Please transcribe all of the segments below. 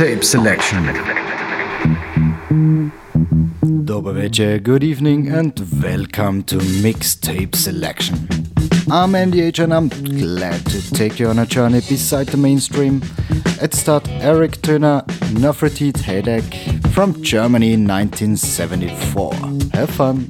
Mixed Tapes Selection. Good evening, and welcome to Mixed Tapes Selection. I'm Andyage, and I'm glad to take you on a journey beside the mainstream. At start, Eric Töner, Nofretid Headache from Germany 1974. Have fun!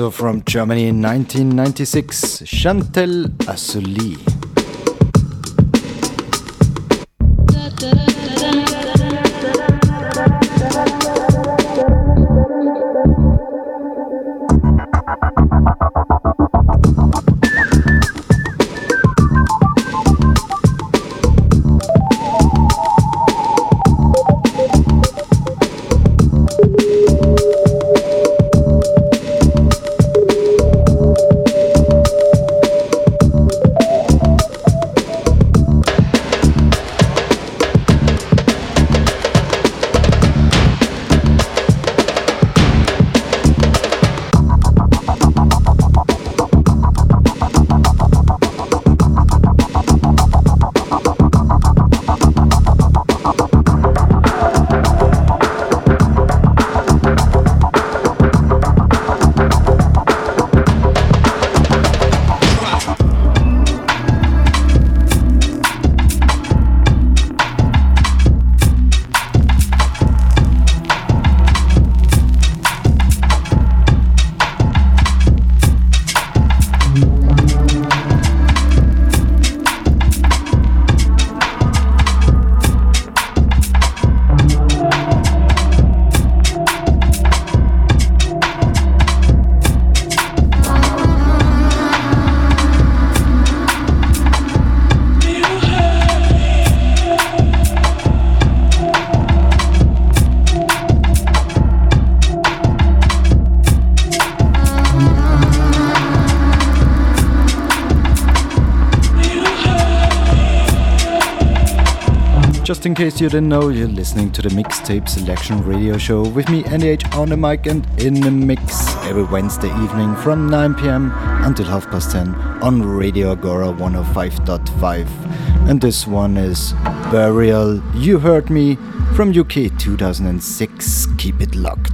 Also from Germany in 1996, Chantal Assoulie. Just in case you didn't know, you're listening to the Mixed Tapes Selection Radio Show with me, Andyage, on the mic and in the mix every Wednesday evening from 9 pm until half past 10 on Radio Agora 105.5. And this one is Burial. You Hurt Me from UK 2006. Keep it locked.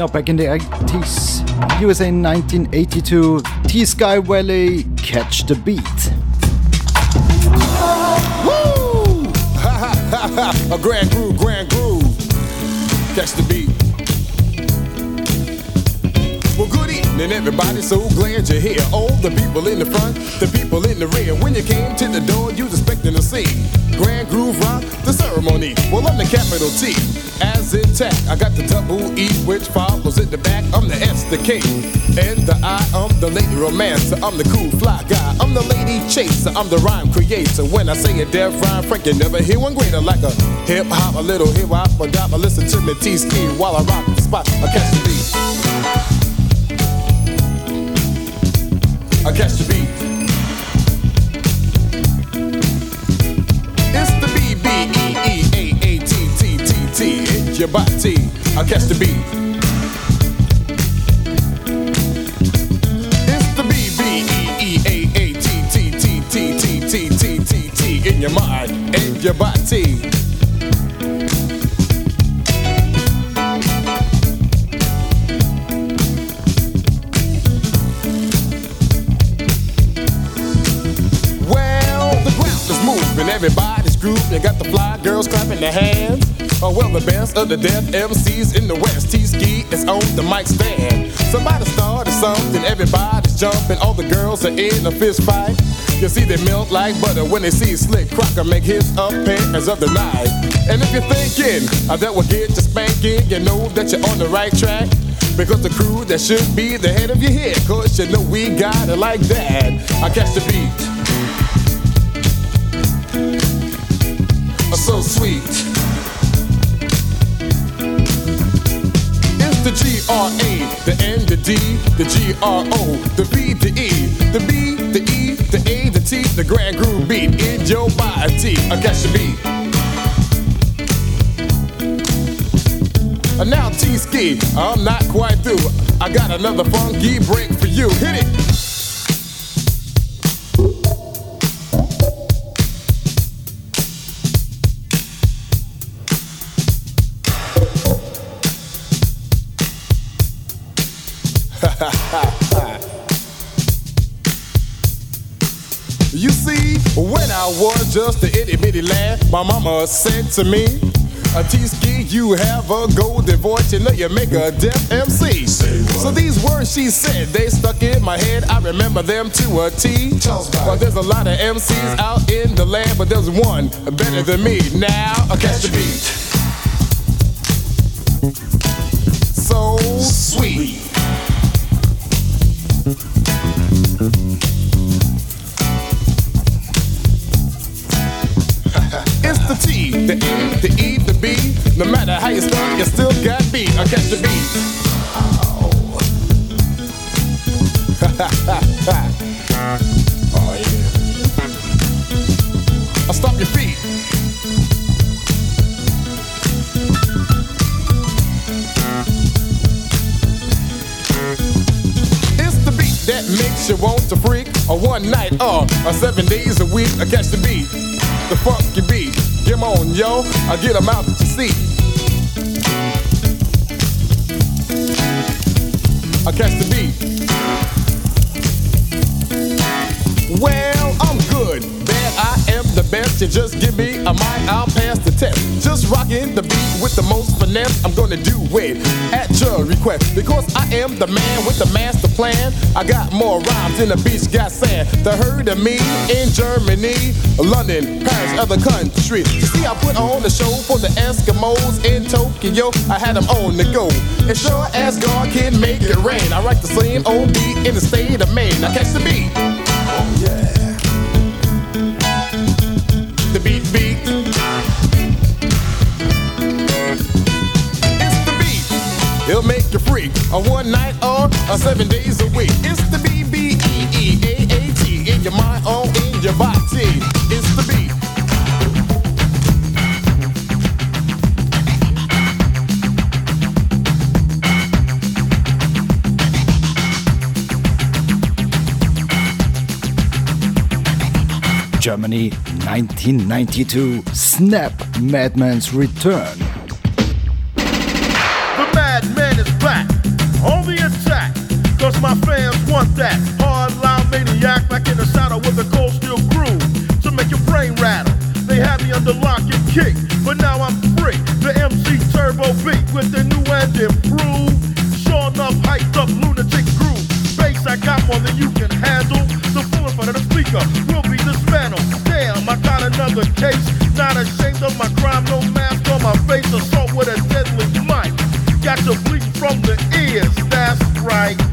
Out back in the 80s. USA 1982, T-Ski Valley, Catch the Beat. Woo! A grand groove, grand groove. Catch the beat. Well, good evening, everybody. So glad you're here. All the people in the front, the people in the rear. When you came to the door, you was expecting the see Grand Groove Rock, the ceremony. Well, I'm the capital T, as intact. I got the double E, which follows at the back. I'm the S, the K, and the I. I'm the lady romancer. I'm the cool fly guy. I'm the lady chaser. I'm the rhyme creator. When I say a deaf rhyme, Frank, you never hear one greater. Like a hip hop, a little hip hop, a dop. Listen to me, T-Ski while I rock the spot. I catch the beat. I catch the beat. T. Your body. I catch the beat. It's the B B E E A A T T T T T T T T T in your mind and your body. Well, the ground is moving, everybody's grooving. Got the fly girls clapping their hands. Oh, well, the best of the deaf MCs in the West. T-Ski is on the mic stand. Somebody started something, everybody's jumping. All the girls are in a fist fight. You see, they melt like butter when they see Slick Crocker make his appearance of the night. And if you're thinking uh, that will get you spanking, you know that you're on the right track. Because the crew that should be the head of your head, cause you know we got it like that. I catch the beat. so sweet. The G R A, the N, the D, the G R O, the B, the E, the B, the E, the A, the T, the grand groove beat in your body. I catch the beat. And now T-Ski, I'm not quite through. I got another funky break for you. Hit it. Was just a itty bitty lad, my mama said to me, a T-ski, you have a golden voice, you know you make a deaf MC. So these words she said, they stuck in my head, I remember them to a T. Well, there's a lot of MCs out in the land, but there's one better than me. Now, I catch the beat. So sweet. The E, the E, the B. No matter how you start, you still got beat. I catch the beat. oh yeah. I stop your feet. It's the beat that makes you want to freak. A one night or a seven days a week. I catch the beat the funky beat. 'Em on, yo. I get 'em out to see. I catch the beat. The best. You just give me a mic, I'll pass the test. Just rocking the beat with the most finesse. I'm gonna do it at your request. Because I am the man with the master plan. I got more rhymes than the beach got sand. The heard of me in Germany, London, Paris, other countries. You see, I put on the show for the Eskimos in Tokyo. I had them on the go. And sure as God can make it rain, I write the same old beat in the state of Maine. Now catch the beat. The beat beat. It's the beat. It'll make you freak. A one night or a seven days a week. It's the B B E E A A T in your mind, all in your body. Germany 1992 Snap Madman's Return. The madman is back. on the attack. Cause my fans want that hard, loud maniac back in the saddle with a cold steel groove to make your brain rattle. They had me under lock and kick, but now I'm free. The MC Turbo beat with the new and improved. Sure enough, hyped up lunatic groove. Bass I got more than you another case. Not ashamed of my crime, no mask on my face. Assault with a deadly mic. Got you bleeding from the ears, that's right.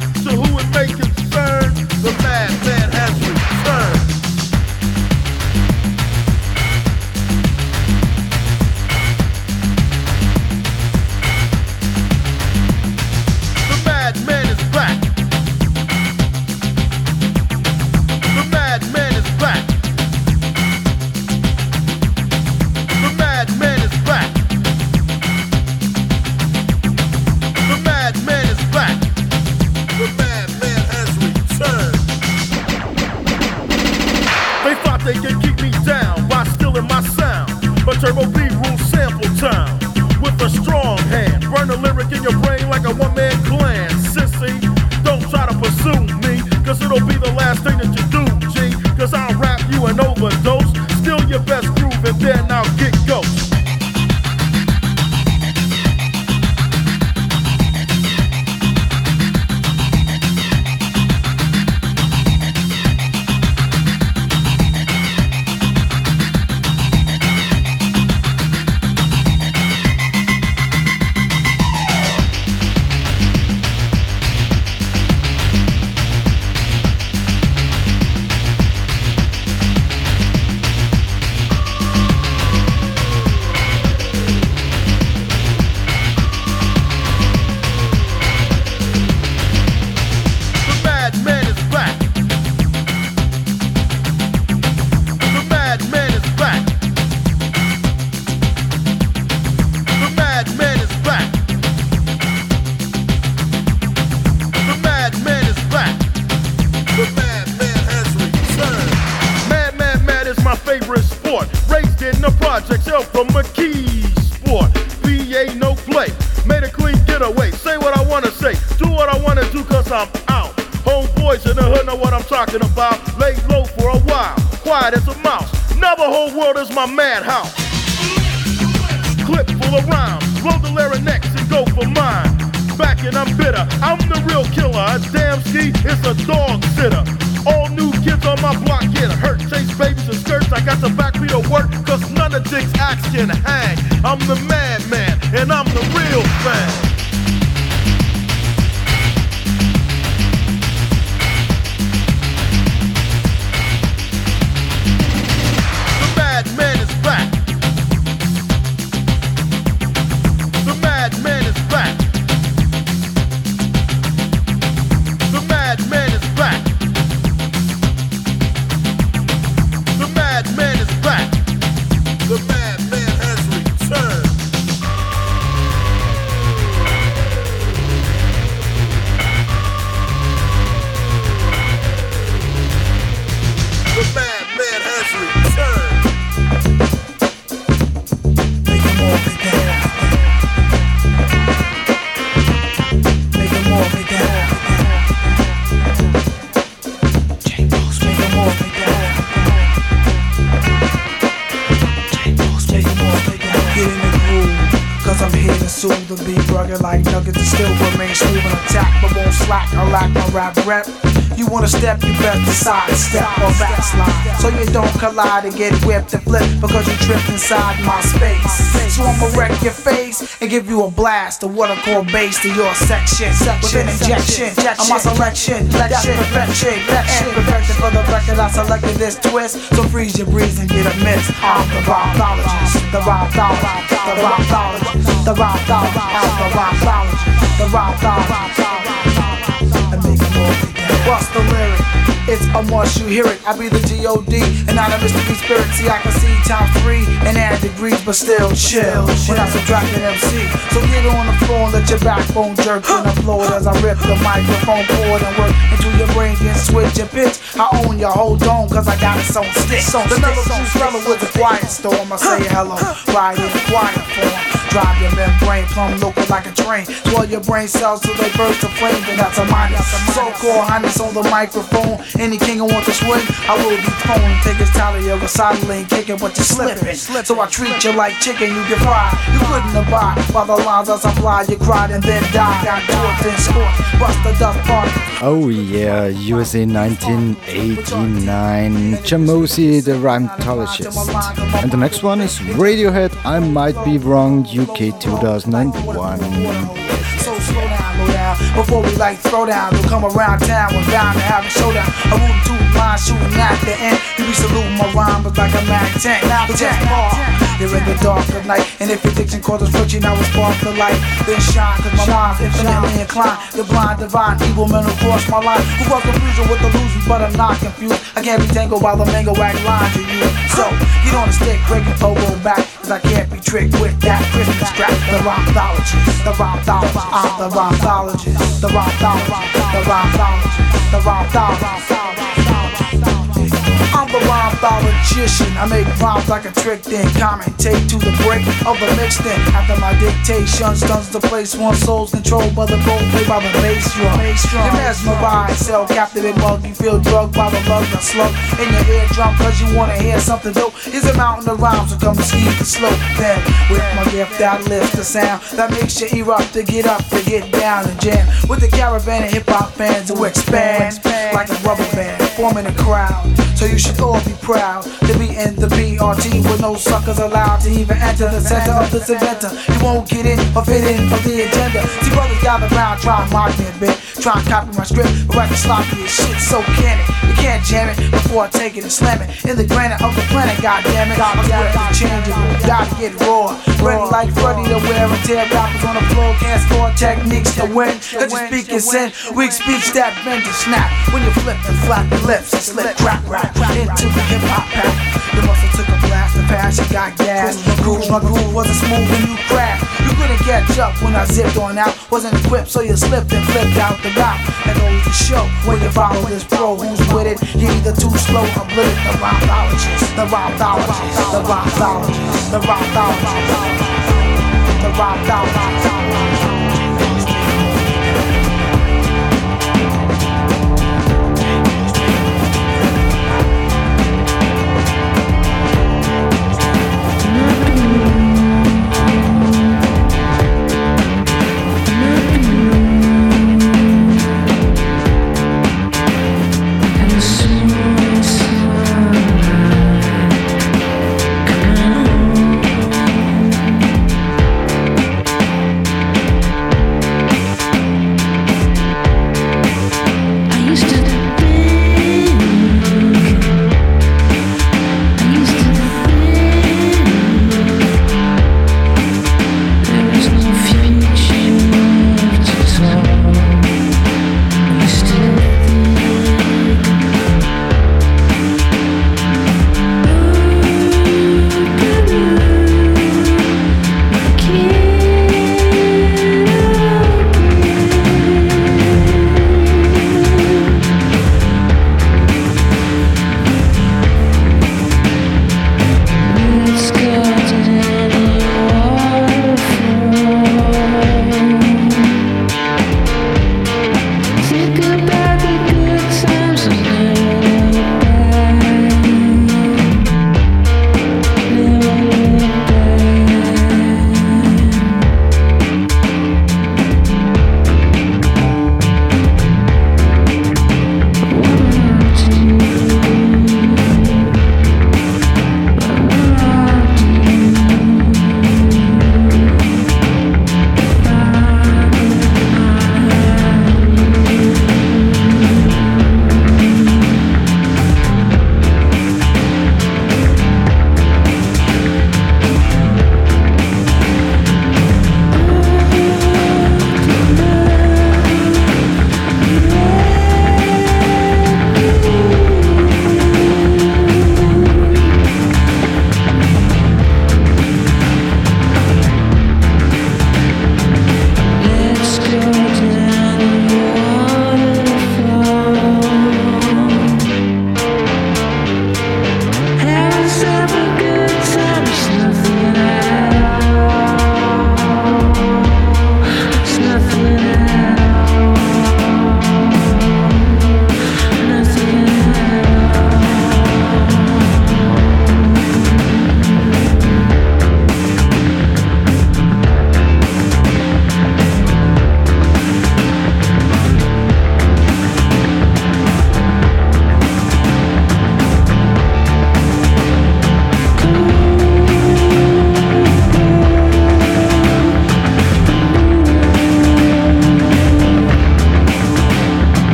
Is my rep. You wanna step, you best decide to step or backslide. So you don't collide and get whipped and flip because you tripped inside my space. So I'ma wreck your face and give you a blast of what I call bass to your section. With an injection of my selection. That's perfection. And perfection for the record. I selected this twist. So freeze your breeze and get a miss. I'm the rhymethologist. The rhymethologist. The rhymethologist. The rhymethologist. I'm the rhymethologist. The rhymethologist. I make them all make that. Bust the lyric. It's a must you hear it. I be the G-O-D and not a mystery spirit. See, I can see time three and add degrees, but still chill. When I subtract an MC. So get on the floor and let your backbone jerk and applaud as I rip the microphone cord and work into your brain and switch your pitch. I own your whole dome cause I got it on stick. The number two fella with the quiet storm. I say hello, right in the quiet form. Drive your membrane, plumb local like a train. Swell your brain cells till they burst to flame, then that's a minus. So-called highness on the microphone. Any king who wants to swing, I will be thrown. Take his tally of a solid kicking, but you're slipping. So I treat you like chicken, you get fried. You couldn't abide by the lines I supply. You cried and then died. Got torched and scorched, bust the dust part. Oh yeah, USA 1989, Jamosi the Rhymetologist. And the next one is Radiohead, I Might Be Wrong, UK 2001. So slow down, low down. Before we like throw down, we'll come around town, we're bound to have a showdown. A root two line shooting at the end. You be saluting my rhyme, but like a Mac 10. Now Jack Bar. You're in the dark of night, and if your diction caught us twitching, I will spark the light. Then shine, cause my mind's infinitely inclined. The blind, divine, evil men who cross my line. Who cause confusion with illusion, but I'm not confused. I can't be tangled by the mango wag line to you. So, get on the stick, break and pogo back, cause I can't be tricked with that Christmas scrap. The rhymethologist, the rhymethologist, I'm the rhymethologist, the rhymethologist, the rhymethologist, the rhymethologist. I'm the rhymethologician. I make rhymes like a trick, then commentate to the break of the mix. Then after my dictation, stunts the place one soul's controlled by the role played by the bass drum. You mesmerize, sell captivate mug. You feel drugged by the love and slug in your eardrum, cause you wanna hear something dope. Is a mountain of rhymes, so come ski the slope. Then with my gift, I lift the sound that makes you erupt to get up, to get down and jam with the caravan of hip hop fans who expand like a rubber band, forming a crowd. So you should all be proud to be in the BRT with no suckers allowed to even enter the center of this inventor. You won't get in or fit in of the agenda. See brothers gather round, try and mock me a bit, try and copy my script, but the sloppy as shit. So can it? You can't jam it before I take it and slam it in the granite of the planet. God damn it, I'm to change it. Gotta get raw, ready like Freddy to wear and tear rappers on the floor. Can't store techniques to win. Cause you speak in sin, weak speech that bend to snap. When you flip and flap your lips and slip, crack, rap into the hip hop pack. The muscle took a blast, the passion got gas. Cruise, my groove wasn't smooth when you crack. You couldn't catch up when I zipped on out. Wasn't equipped, so you slipped and flipped out the route. That goes to show when you follow this pro who's with it. You're either too slow or blitz. The rhymethologist, the rhymethologist, the rhymethologist, the rhymethologist, the rhymethologist.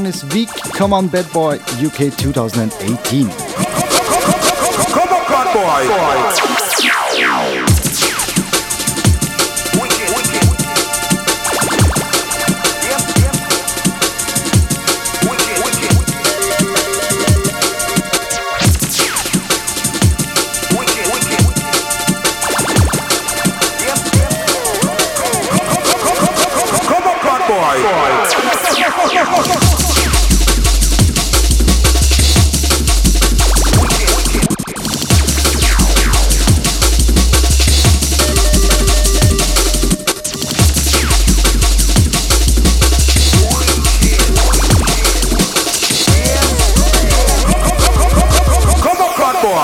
One is Weak Come On Bad Boy UK 2018. Come on.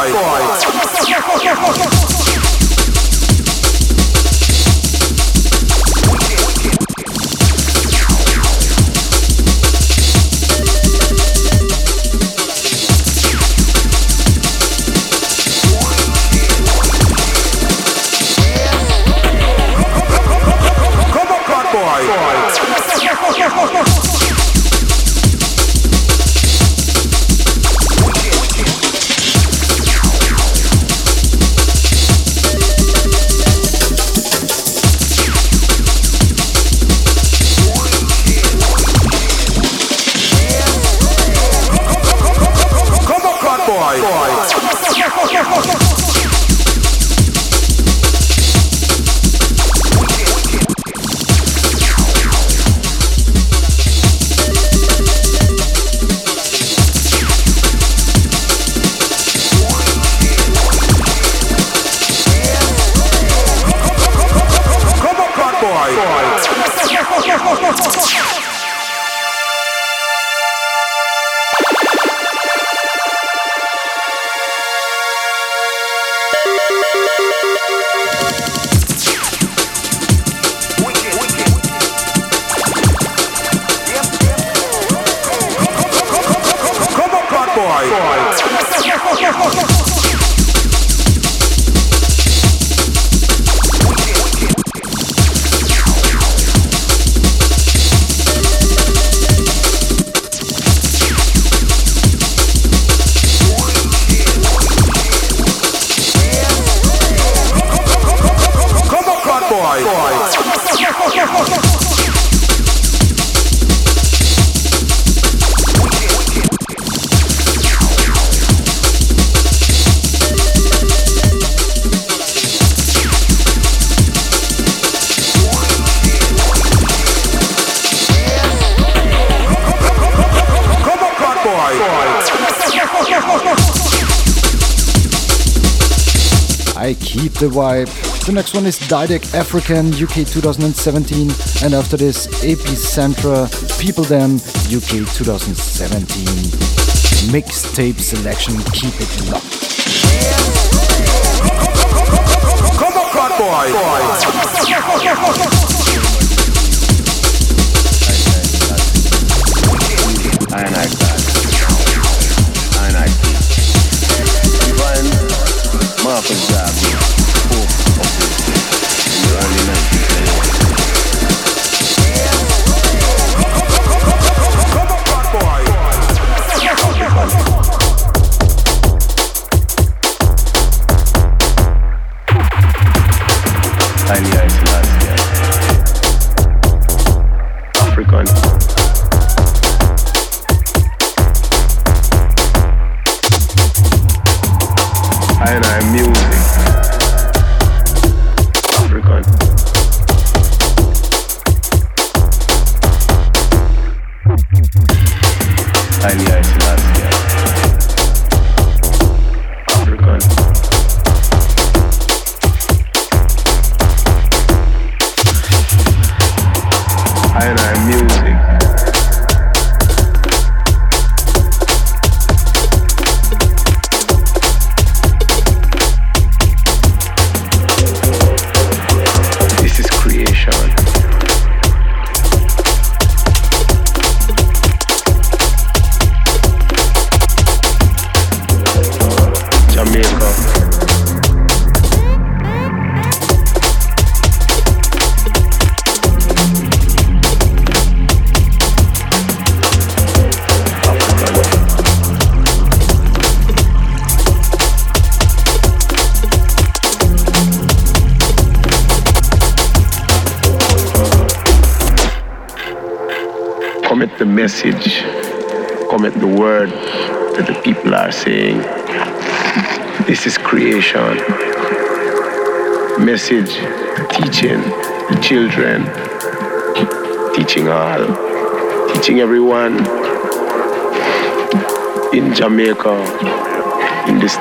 The next one is Didek African UK 2017, and after this, Epicentra People Then UK 2017. Mixtape selection, keep it locked. Come on, boy. I like that. I like Divine Marcus Garvey.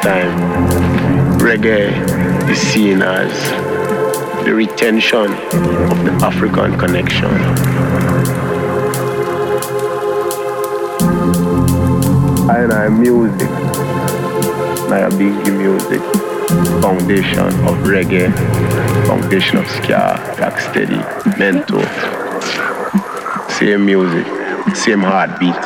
Time. Reggae is seen as the retention of the African connection. I And I music, I big music, foundation of reggae, foundation of ska, rocksteady, mental, same music, same heartbeat.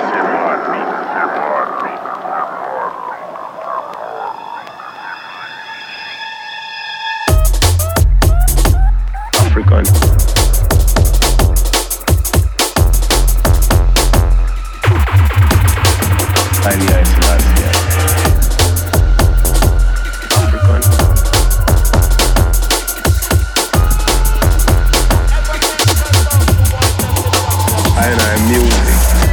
music.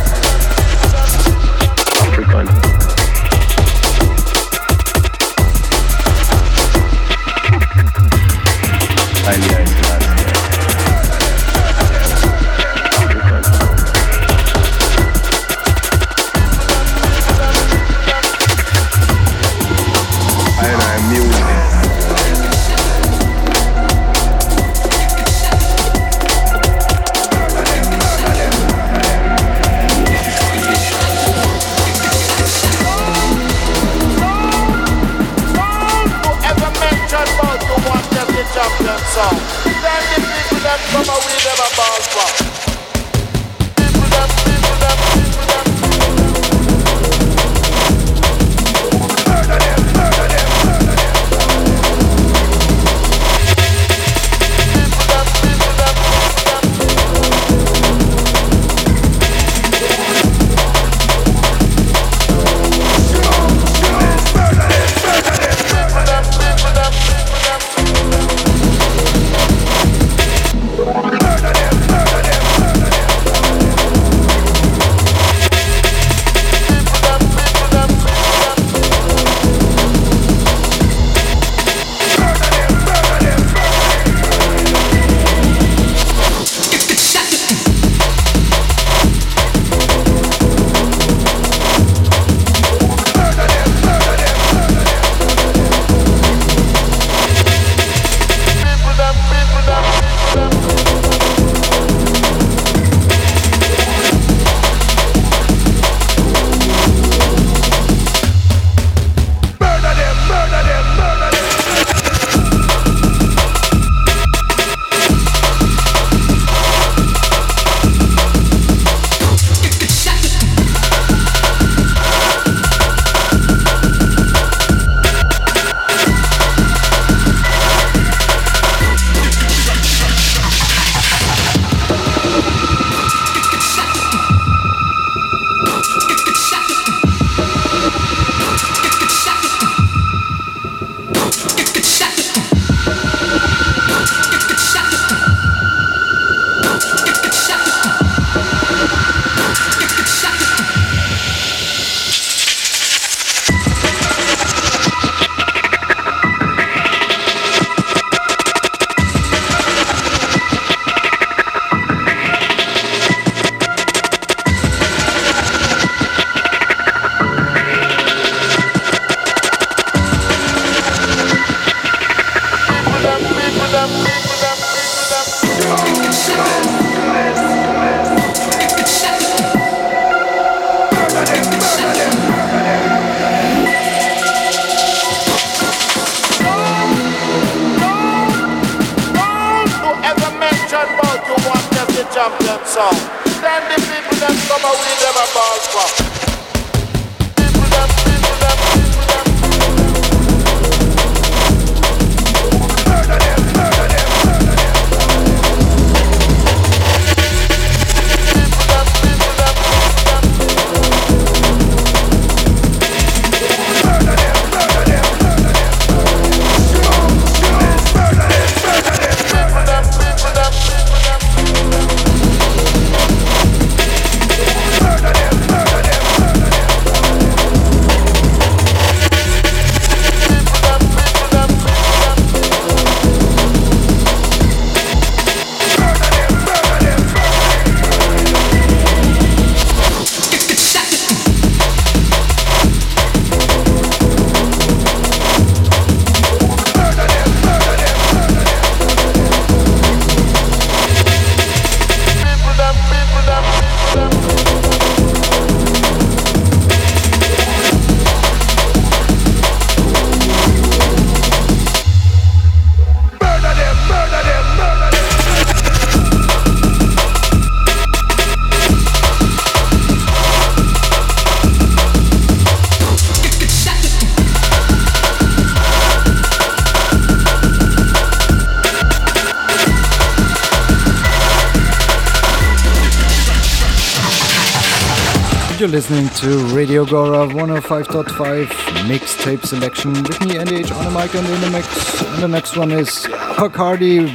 Radio Agora 105.5 mixtape selection with me, Andyage on the mic and in the mix. And the next one is Bacardi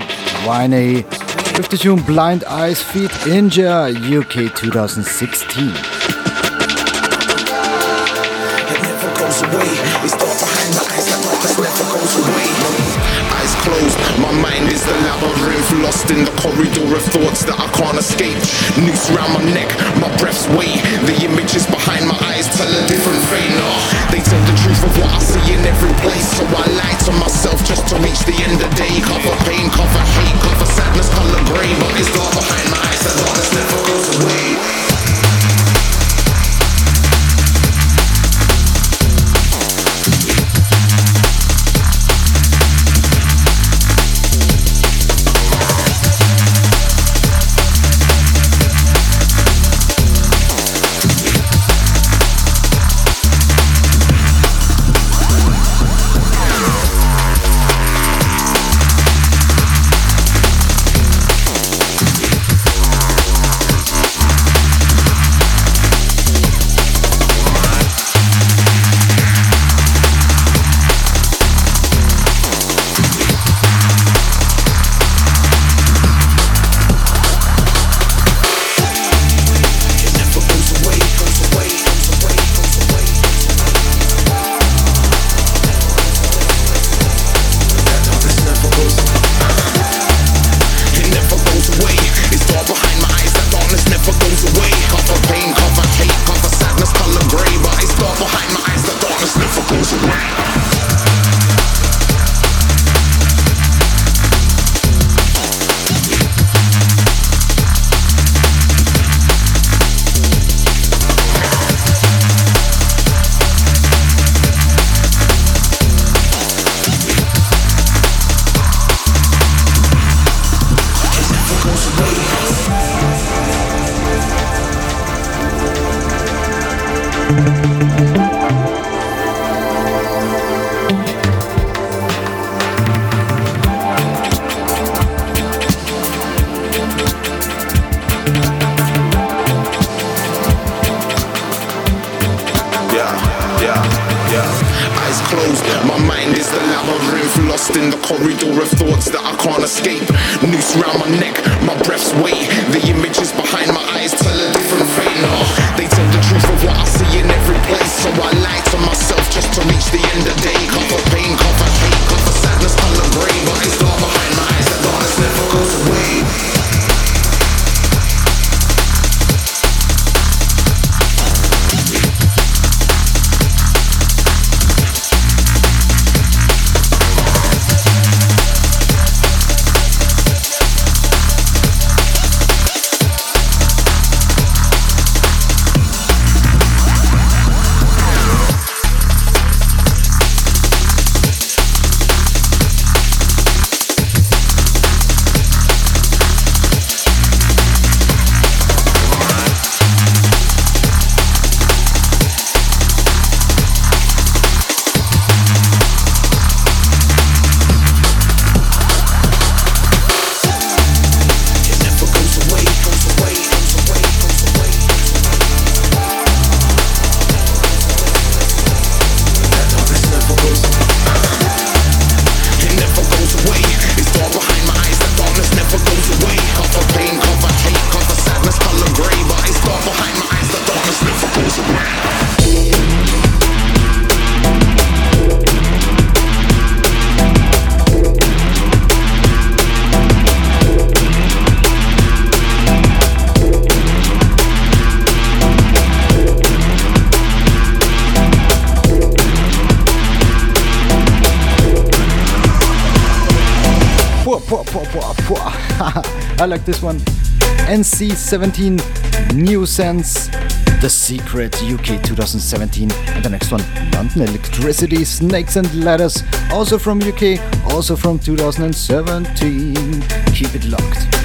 Winey with the tune Blind Eyes Feet Inja UK 2016. It My mind is the labyrinth, lost in the corridor of thoughts that I can't escape. Noose around my neck, my breath's weight. The images behind my eyes tell a different fate. No, they tell the truth of what I see in every place. So I lie to myself just to reach the end of day. Cover pain, cover hate, cover sadness, color grey. But it's dark behind my eyes, the darkness never goes away. Like this one. NC17 New Sense, The Secret UK 2017. And the next one, London Electricity, Snakes and Ladders, also from UK, also from 2017. Keep it locked.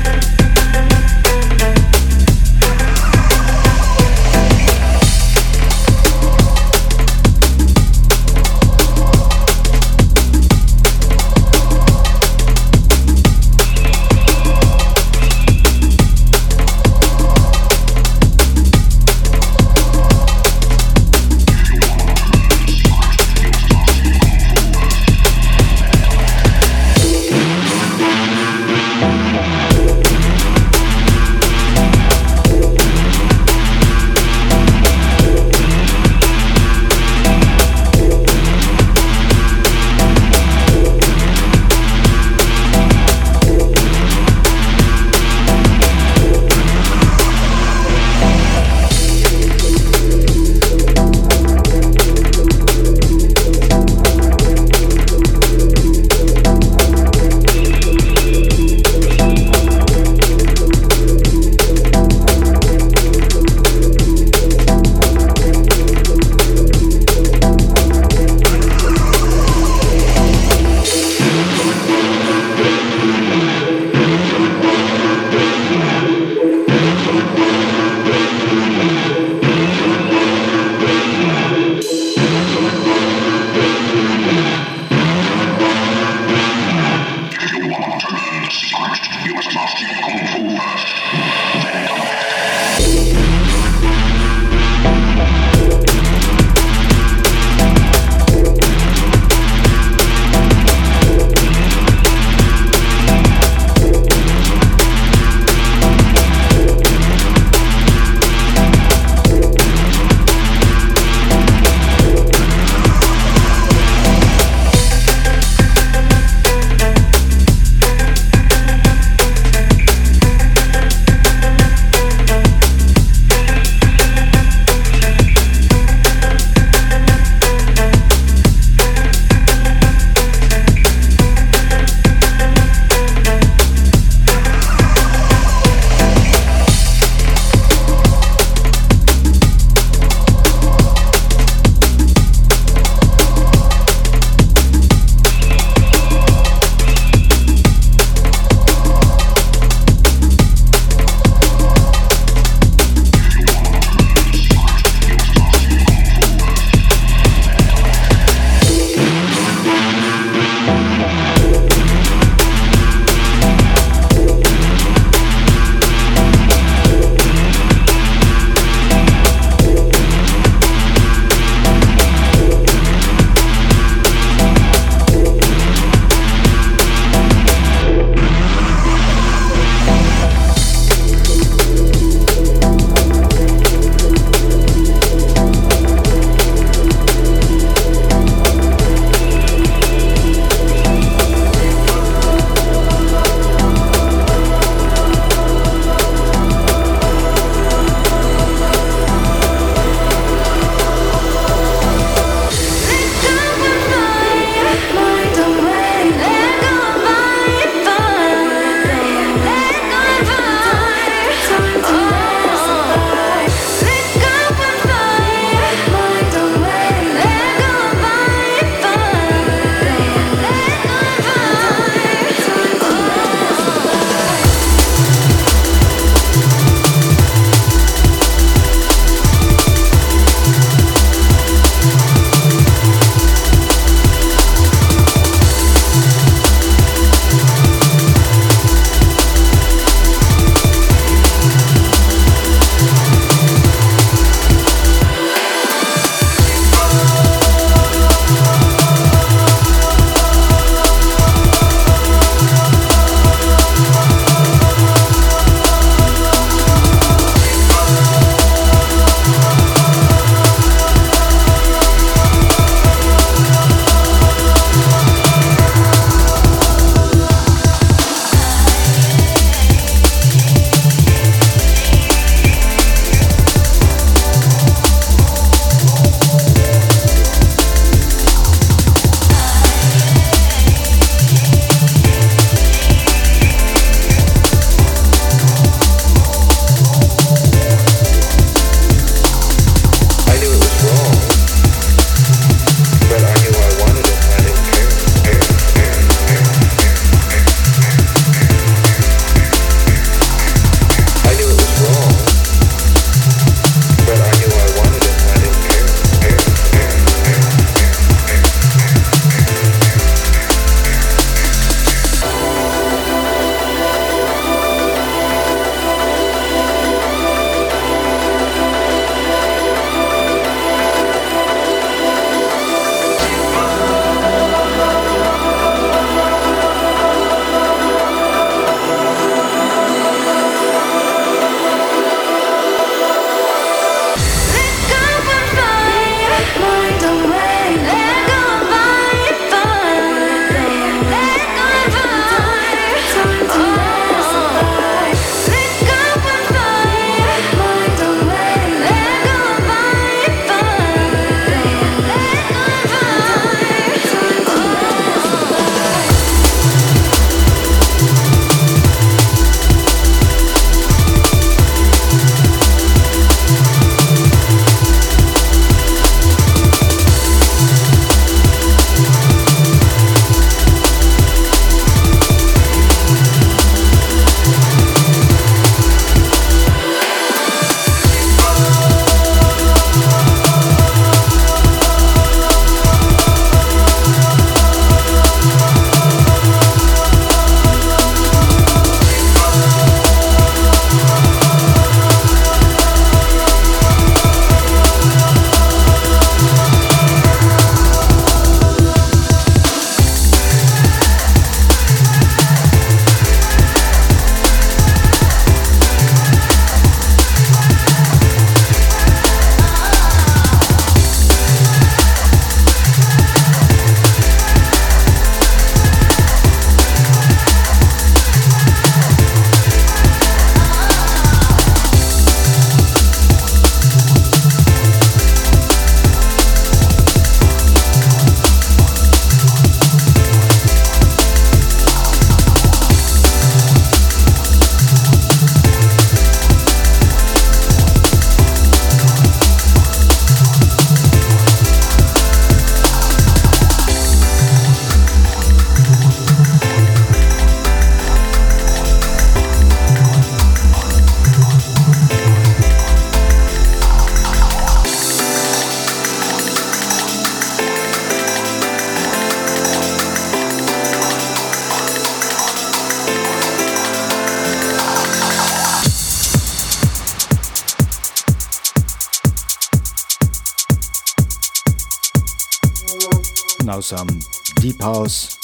Some ähm, Deep House.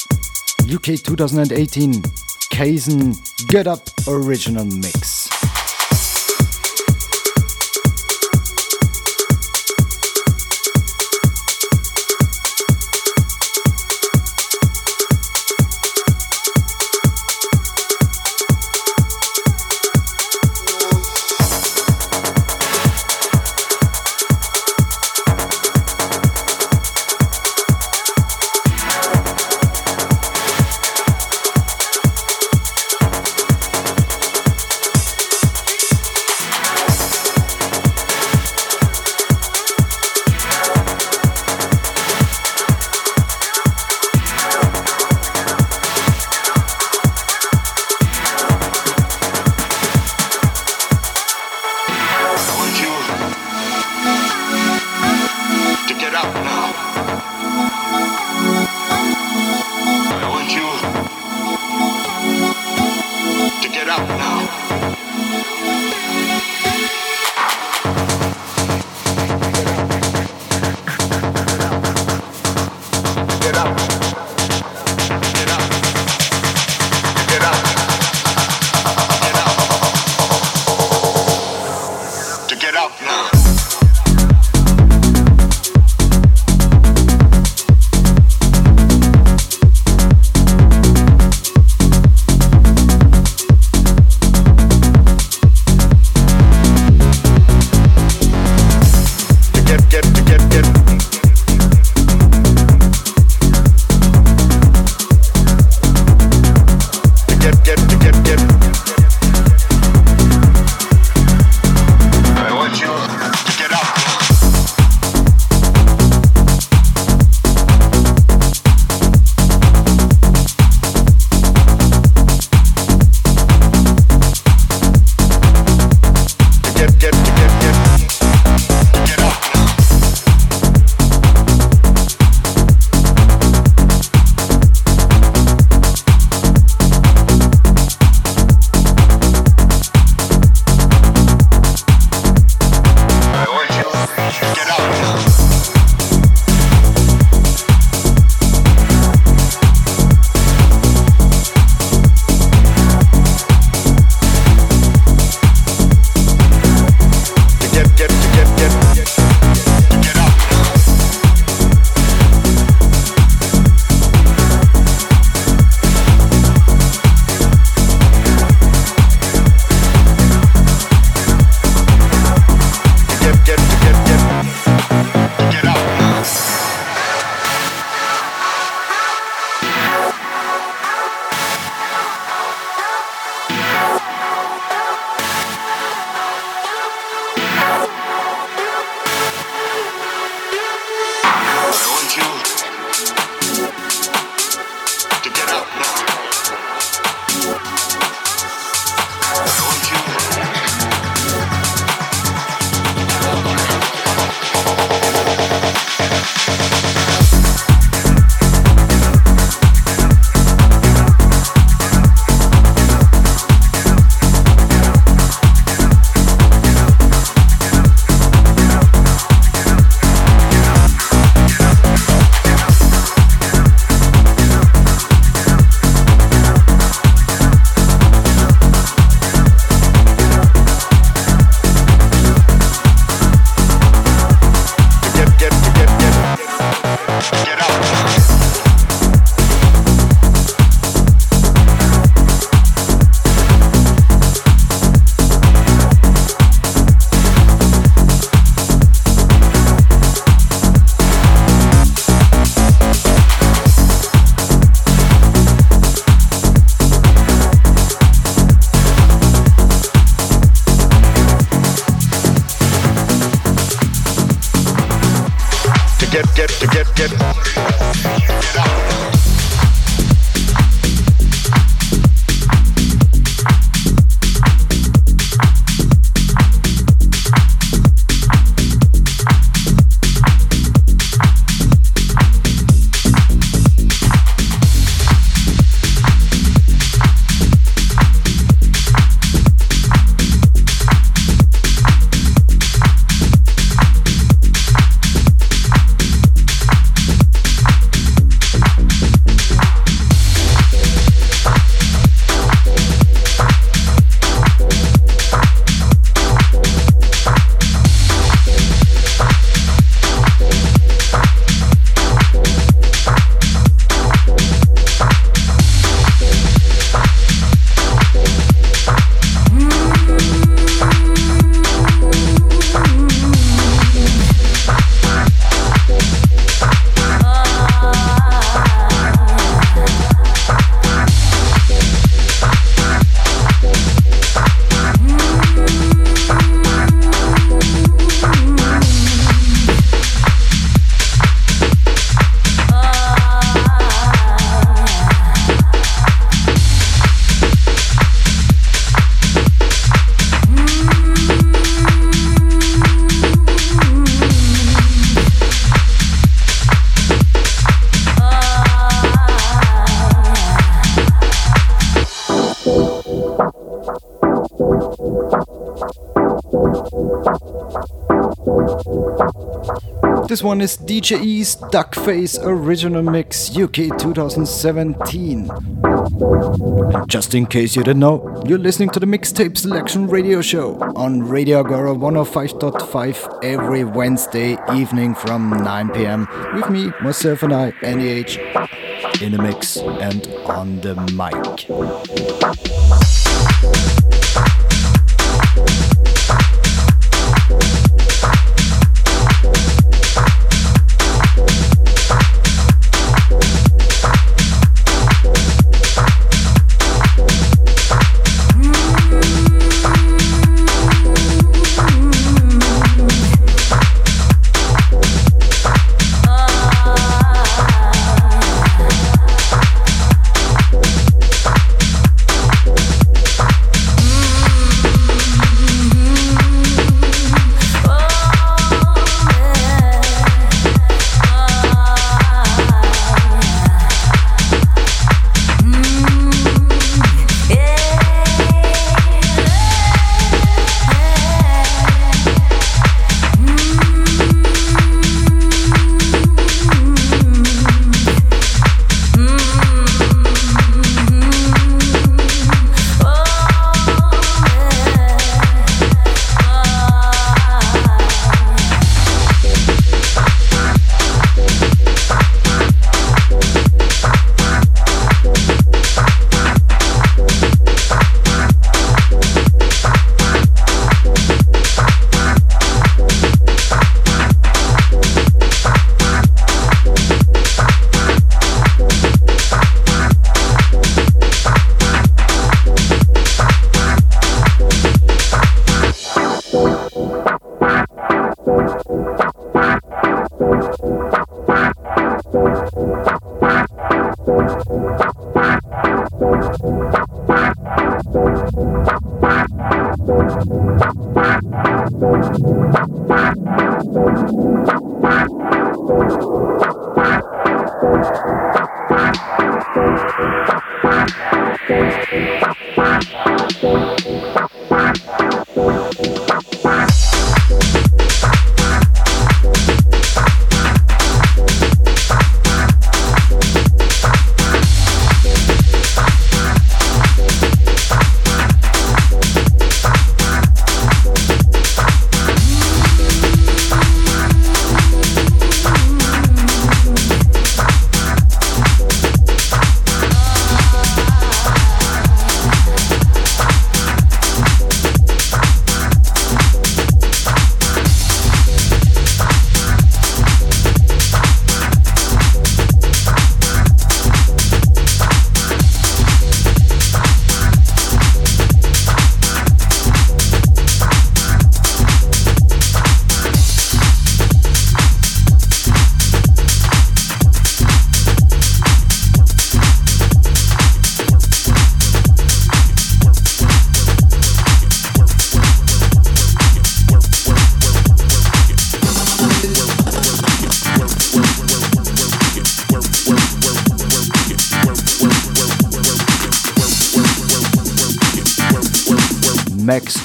UK 2018 Kaizen Get Up Original Mix. Get up. This one is DJ E's Duckface Original Mix UK 2017. And just in case you didn't know, you're listening to the Mixtape Selection Radio Show on Radio Agora 105.5 every Wednesday evening from 9 pm with me, myself, and I, Andyage, in the mix and on the mic.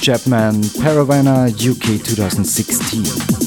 Chapman, Paravana UK 2016.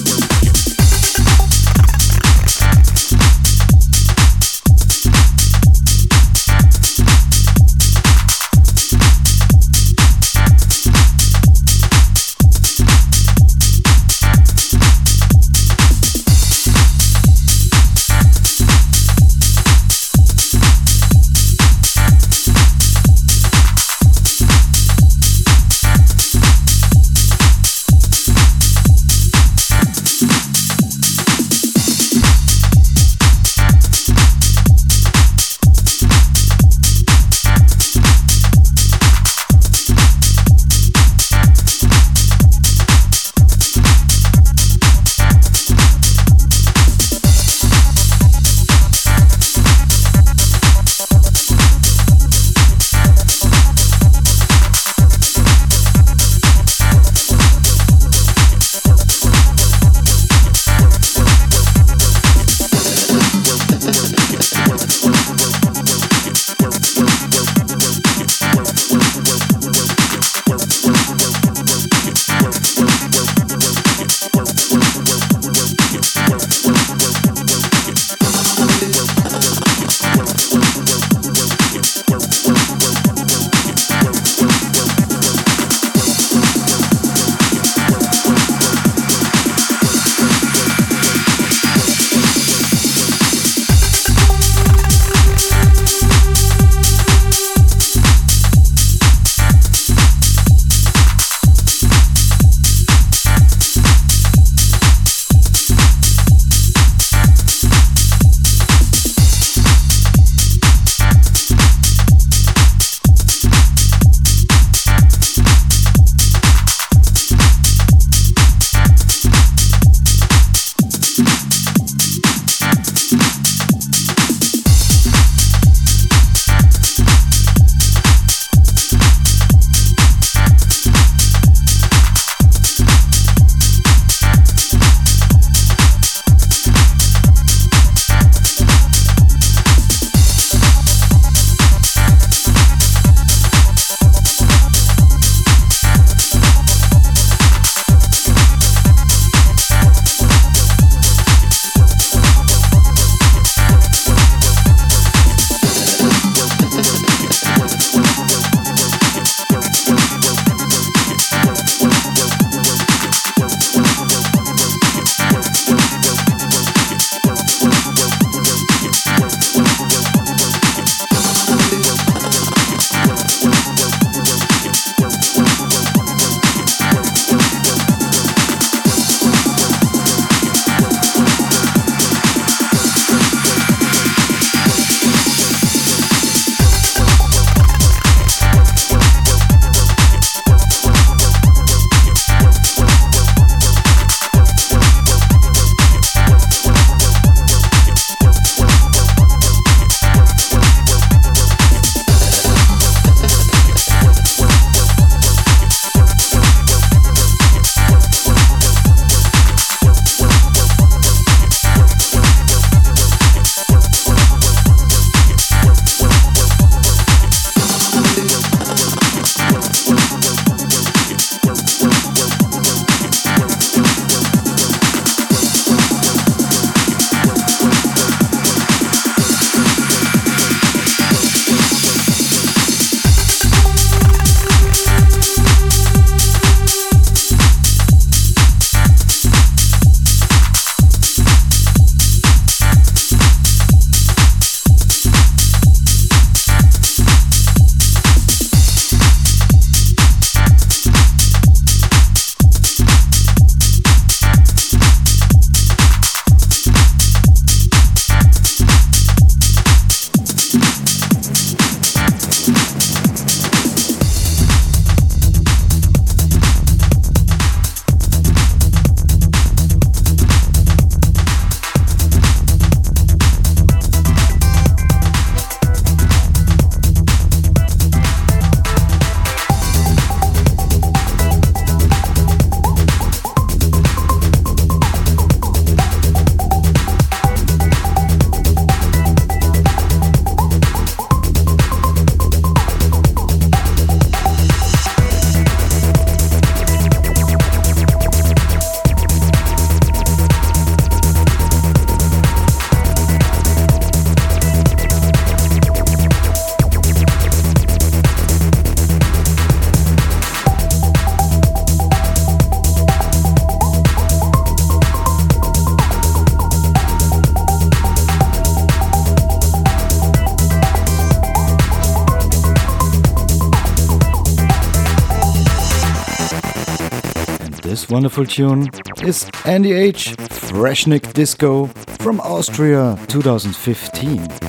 Wonderful tune is Andyage Freshnik Disco from Austria 2015.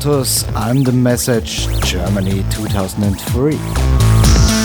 Bartos and the Message Germany 2003.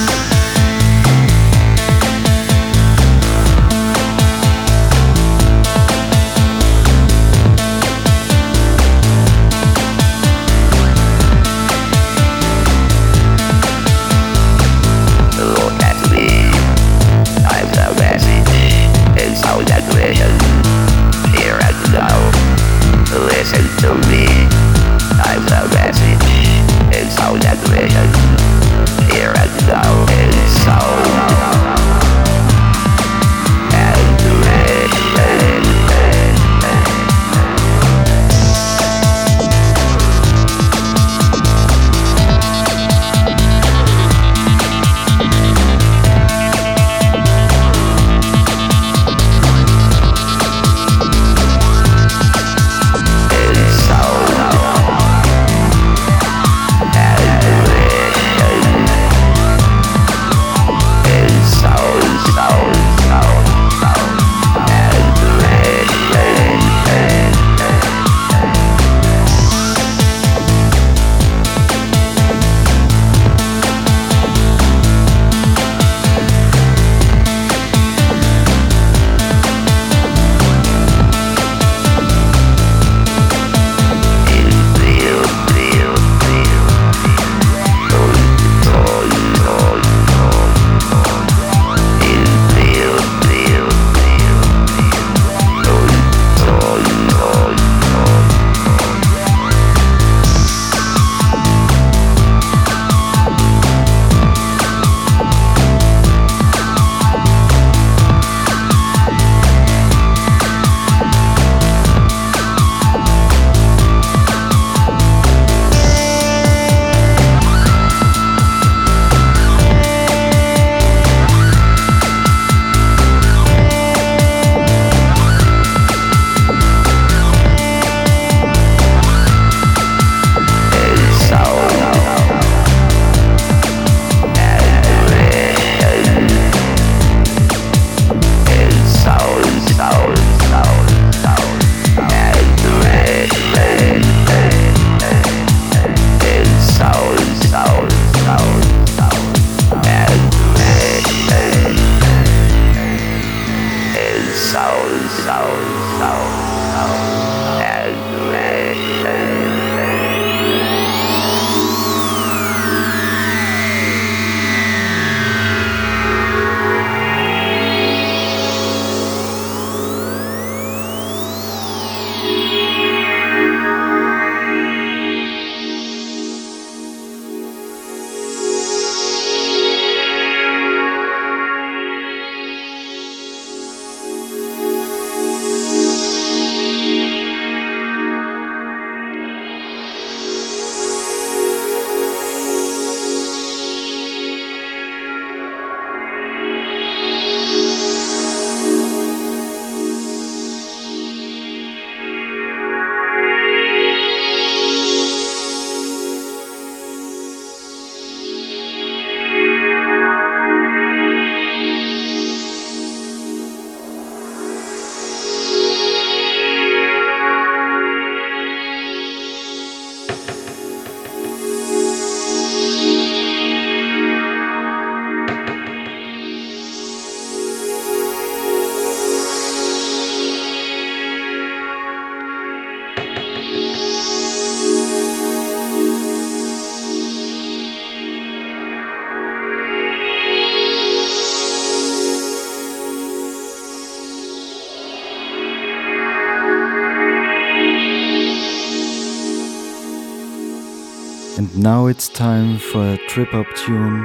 And now it's time for a trip hop tune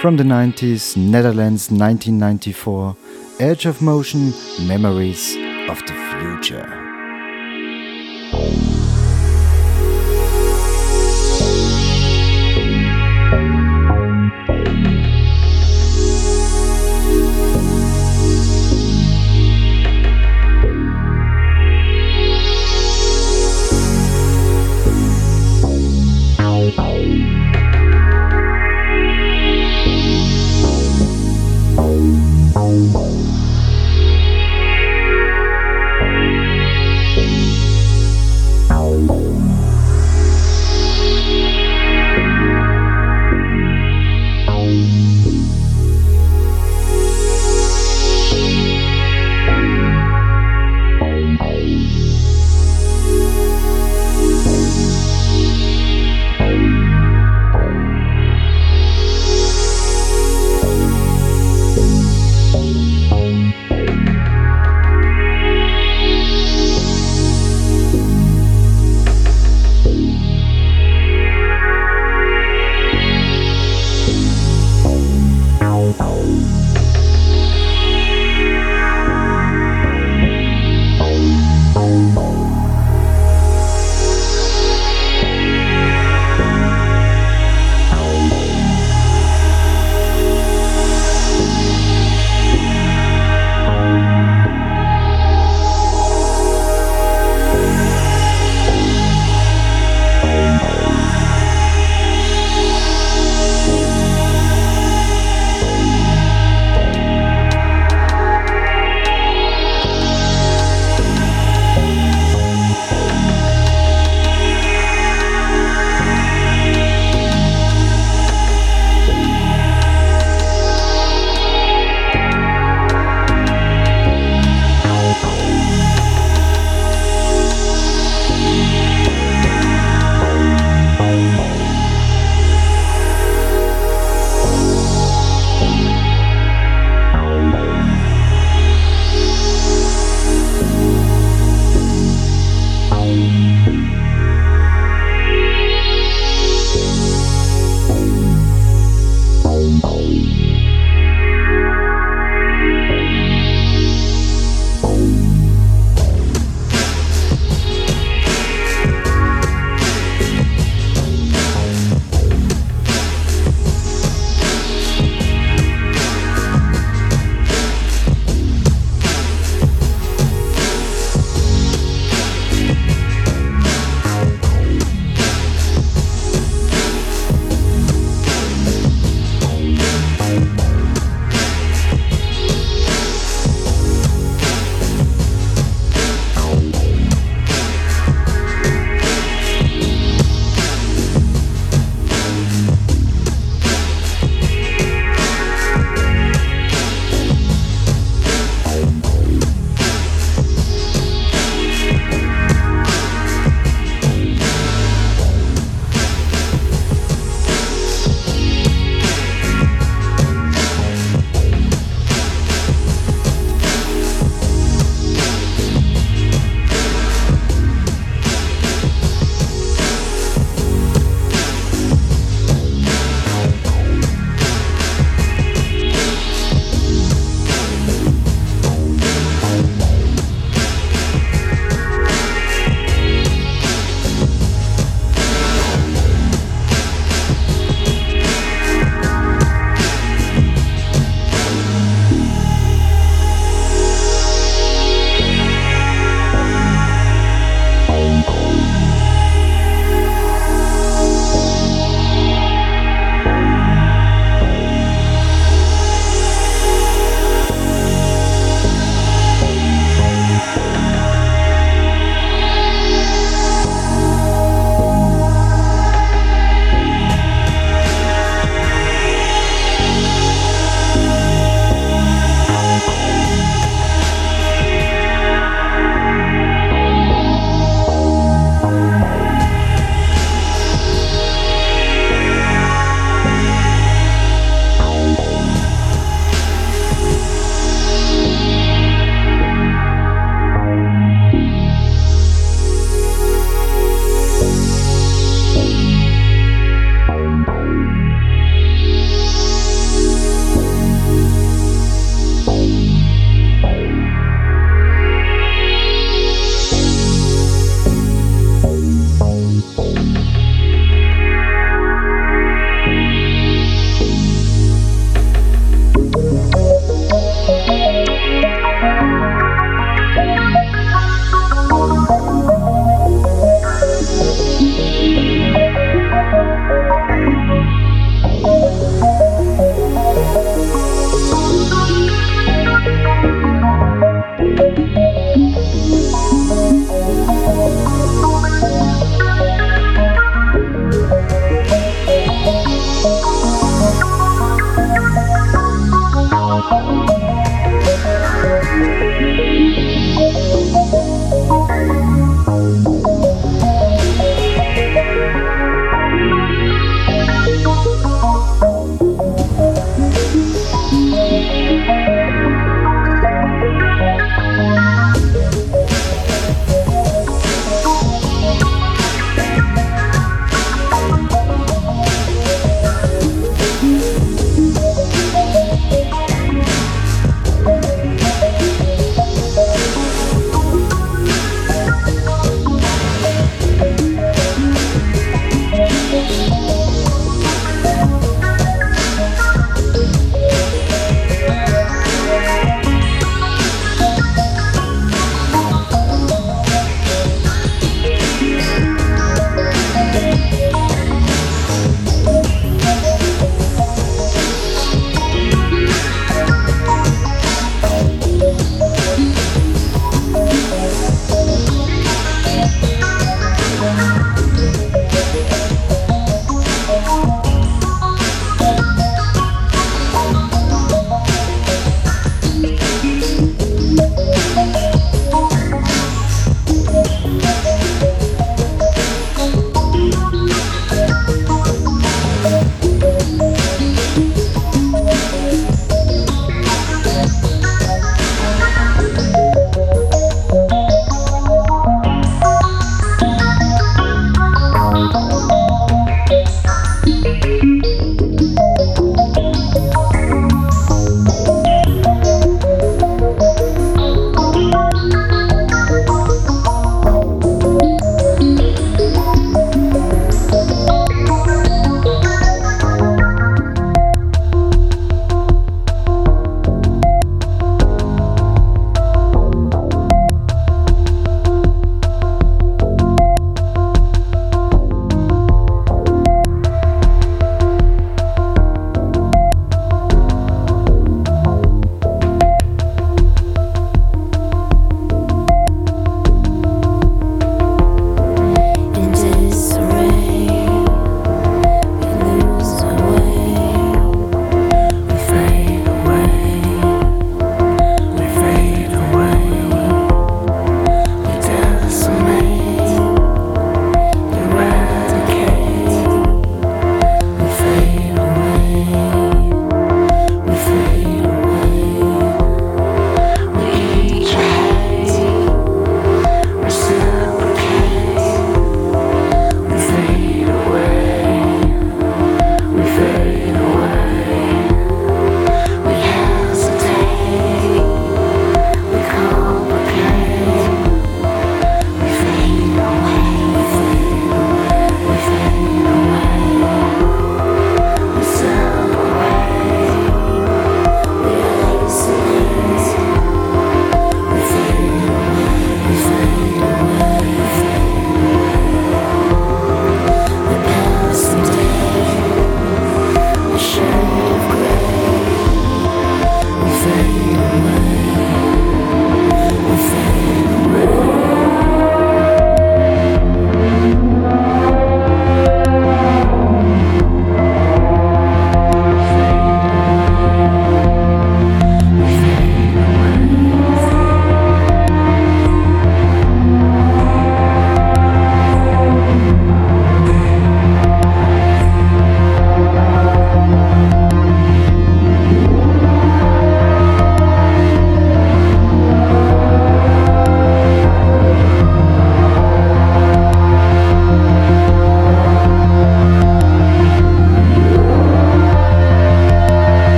from the 90s, Netherlands 1994, Edge of Motion Memories of the Future.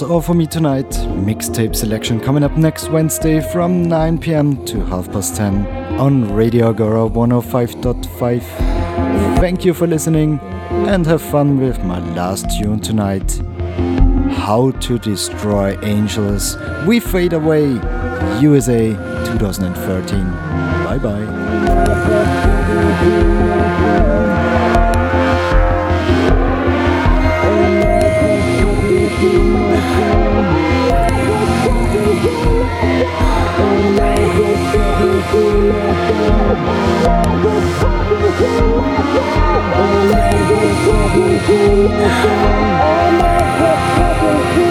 That's all for me tonight. Mixed Tapes Selection coming up next Wednesday from 9 pm to half past 10 on Radio Agora 105.5. Thank you for listening and have fun with my last tune tonight. How to Destroy Angels. We Fade Away, USA 2013. Bye bye. Oh my god,